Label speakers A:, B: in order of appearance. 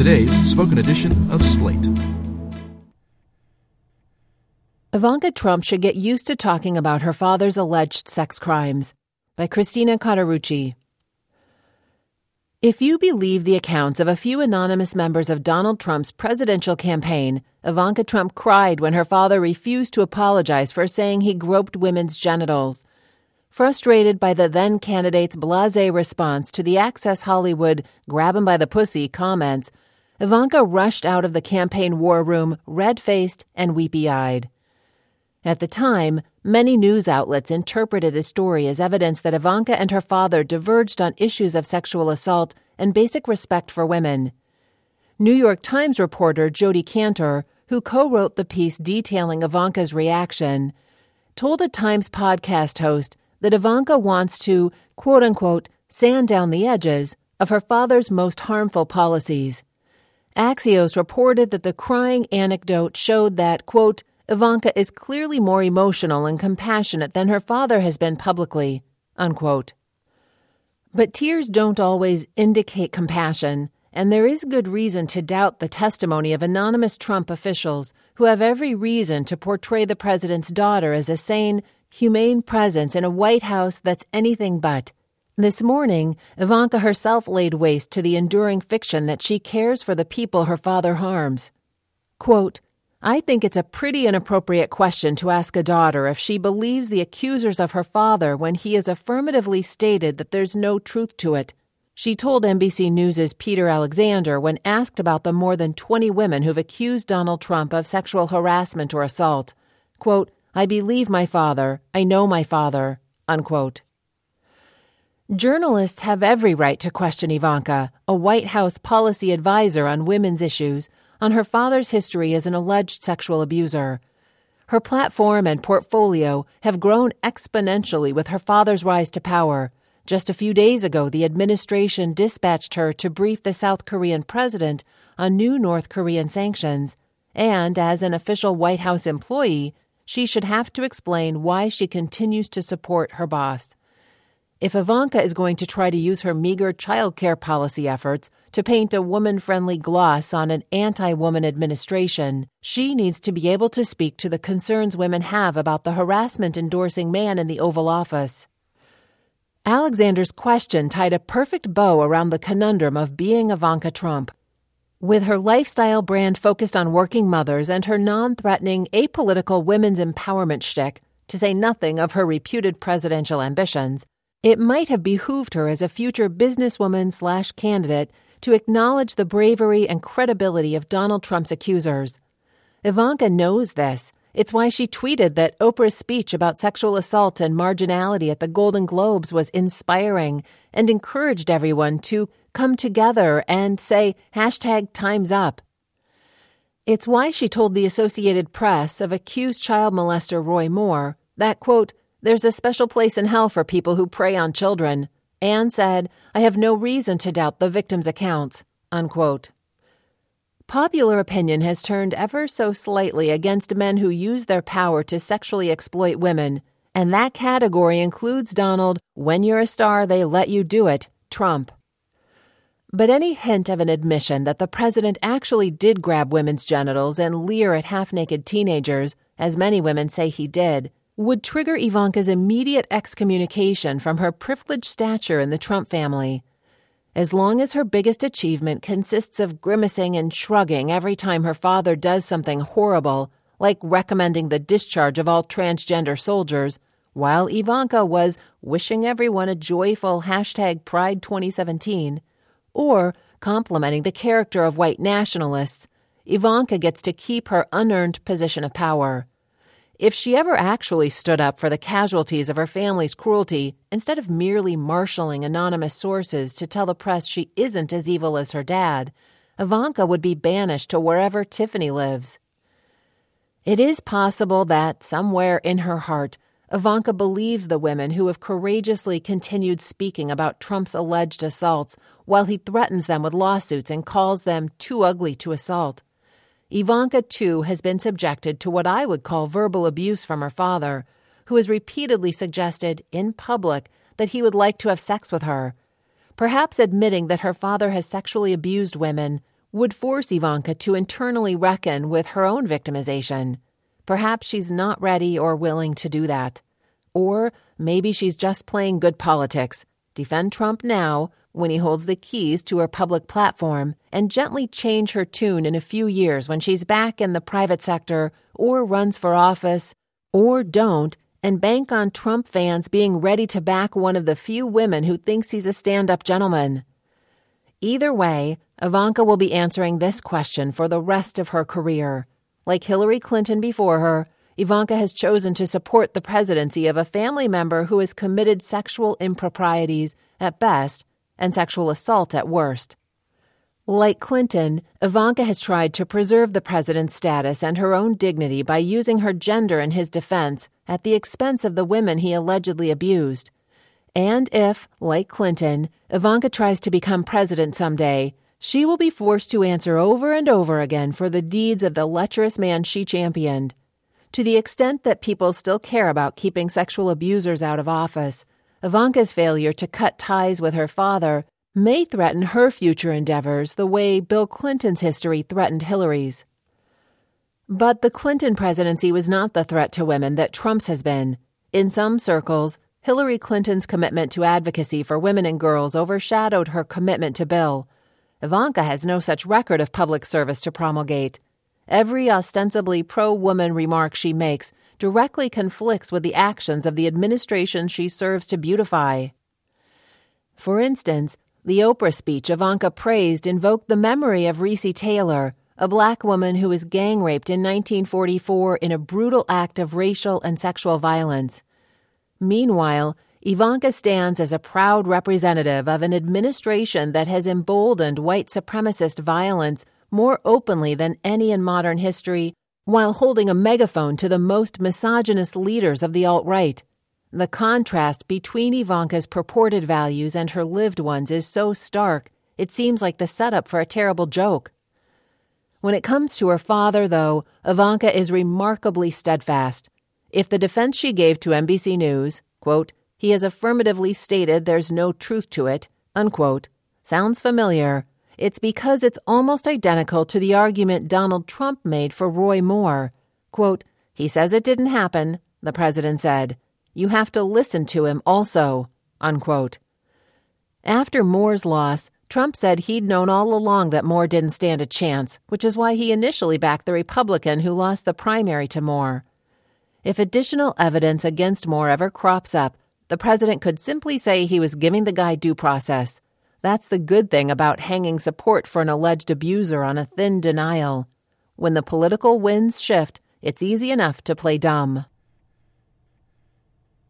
A: today's spoken edition of Slate.
B: Ivanka Trump should get used to talking about her father's alleged sex crimes. By Christina Cauterucci. If you believe the accounts of a few anonymous members of Donald Trump's presidential campaign, Ivanka Trump cried when her father refused to apologize for saying he groped women's genitals. Frustrated by the then candidate's blase response to the Access Hollywood grab him by the pussy comments, Ivanka rushed out of the campaign war room red faced and weepy eyed. At the time, many news outlets interpreted the story as evidence that Ivanka and her father diverged on issues of sexual assault and basic respect for women. New York Times reporter Jodi Kantor, who co wrote the piece detailing Ivanka's reaction, told a Times podcast host that Ivanka wants to, quote unquote, sand down the edges of her father's most harmful policies. Axios reported that the crying anecdote showed that, quote, Ivanka is clearly more emotional and compassionate than her father has been publicly. Unquote. But tears don't always indicate compassion, and there is good reason to doubt the testimony of anonymous Trump officials who have every reason to portray the president's daughter as a sane, humane presence in a White House that's anything but. This morning, Ivanka herself laid waste to the enduring fiction that she cares for the people her father harms. Quote, I think it's a pretty inappropriate question to ask a daughter if she believes the accusers of her father when he has affirmatively stated that there's no truth to it. She told NBC News' Peter Alexander when asked about the more than 20 women who've accused Donald Trump of sexual harassment or assault. Quote, I believe my father. I know my father. Unquote. Journalists have every right to question Ivanka, a White House policy advisor on women's issues, on her father's history as an alleged sexual abuser. Her platform and portfolio have grown exponentially with her father's rise to power. Just a few days ago, the administration dispatched her to brief the South Korean president on new North Korean sanctions. And as an official White House employee, she should have to explain why she continues to support her boss. If Ivanka is going to try to use her meager child care policy efforts to paint a woman friendly gloss on an anti woman administration, she needs to be able to speak to the concerns women have about the harassment endorsing man in the Oval Office. Alexander's question tied a perfect bow around the conundrum of being Ivanka Trump. With her lifestyle brand focused on working mothers and her non threatening, apolitical women's empowerment shtick, to say nothing of her reputed presidential ambitions, it might have behooved her as a future businesswoman slash candidate to acknowledge the bravery and credibility of Donald Trump's accusers. Ivanka knows this. It's why she tweeted that Oprah's speech about sexual assault and marginality at the Golden Globes was inspiring and encouraged everyone to come together and say hashtag time's up. It's why she told the Associated Press of accused child molester Roy Moore that, quote, there's a special place in hell for people who prey on children. Anne said, I have no reason to doubt the victim's accounts. Unquote. Popular opinion has turned ever so slightly against men who use their power to sexually exploit women, and that category includes Donald, when you're a star, they let you do it, Trump. But any hint of an admission that the president actually did grab women's genitals and leer at half naked teenagers, as many women say he did, would trigger Ivanka's immediate excommunication from her privileged stature in the Trump family. As long as her biggest achievement consists of grimacing and shrugging every time her father does something horrible, like recommending the discharge of all transgender soldiers, while Ivanka was wishing everyone a joyful hashtag Pride 2017, or complimenting the character of white nationalists, Ivanka gets to keep her unearned position of power. If she ever actually stood up for the casualties of her family's cruelty, instead of merely marshaling anonymous sources to tell the press she isn't as evil as her dad, Ivanka would be banished to wherever Tiffany lives. It is possible that, somewhere in her heart, Ivanka believes the women who have courageously continued speaking about Trump's alleged assaults while he threatens them with lawsuits and calls them too ugly to assault. Ivanka, too, has been subjected to what I would call verbal abuse from her father, who has repeatedly suggested, in public, that he would like to have sex with her. Perhaps admitting that her father has sexually abused women would force Ivanka to internally reckon with her own victimization. Perhaps she's not ready or willing to do that. Or maybe she's just playing good politics. Defend Trump now when he holds the keys to her public platform and gently change her tune in a few years when she's back in the private sector or runs for office or don't and bank on Trump fans being ready to back one of the few women who thinks he's a stand up gentleman. Either way, Ivanka will be answering this question for the rest of her career. Like Hillary Clinton before her, Ivanka has chosen to support the presidency of a family member who has committed sexual improprieties at best and sexual assault at worst. Like Clinton, Ivanka has tried to preserve the president's status and her own dignity by using her gender in his defense at the expense of the women he allegedly abused. And if, like Clinton, Ivanka tries to become president someday, she will be forced to answer over and over again for the deeds of the lecherous man she championed. To the extent that people still care about keeping sexual abusers out of office, Ivanka's failure to cut ties with her father may threaten her future endeavors the way Bill Clinton's history threatened Hillary's. But the Clinton presidency was not the threat to women that Trump's has been. In some circles, Hillary Clinton's commitment to advocacy for women and girls overshadowed her commitment to Bill. Ivanka has no such record of public service to promulgate. Every ostensibly pro woman remark she makes directly conflicts with the actions of the administration she serves to beautify. For instance, the Oprah speech Ivanka praised invoked the memory of Recy Taylor, a black woman who was gang raped in 1944 in a brutal act of racial and sexual violence. Meanwhile, Ivanka stands as a proud representative of an administration that has emboldened white supremacist violence more openly than any in modern history, while holding a megaphone to the most misogynist leaders of the alt right. The contrast between Ivanka's purported values and her lived ones is so stark, it seems like the setup for a terrible joke. When it comes to her father, though, Ivanka is remarkably steadfast. If the defense she gave to NBC News, quote, he has affirmatively stated there's no truth to it, unquote, sounds familiar, it's because it's almost identical to the argument Donald Trump made for Roy Moore. Quote, he says it didn't happen, the president said. You have to listen to him also. Unquote. After Moore's loss, Trump said he'd known all along that Moore didn't stand a chance, which is why he initially backed the Republican who lost the primary to Moore. If additional evidence against Moore ever crops up, the president could simply say he was giving the guy due process. That's the good thing about hanging support for an alleged abuser on a thin denial. When the political winds shift, it's easy enough to play dumb.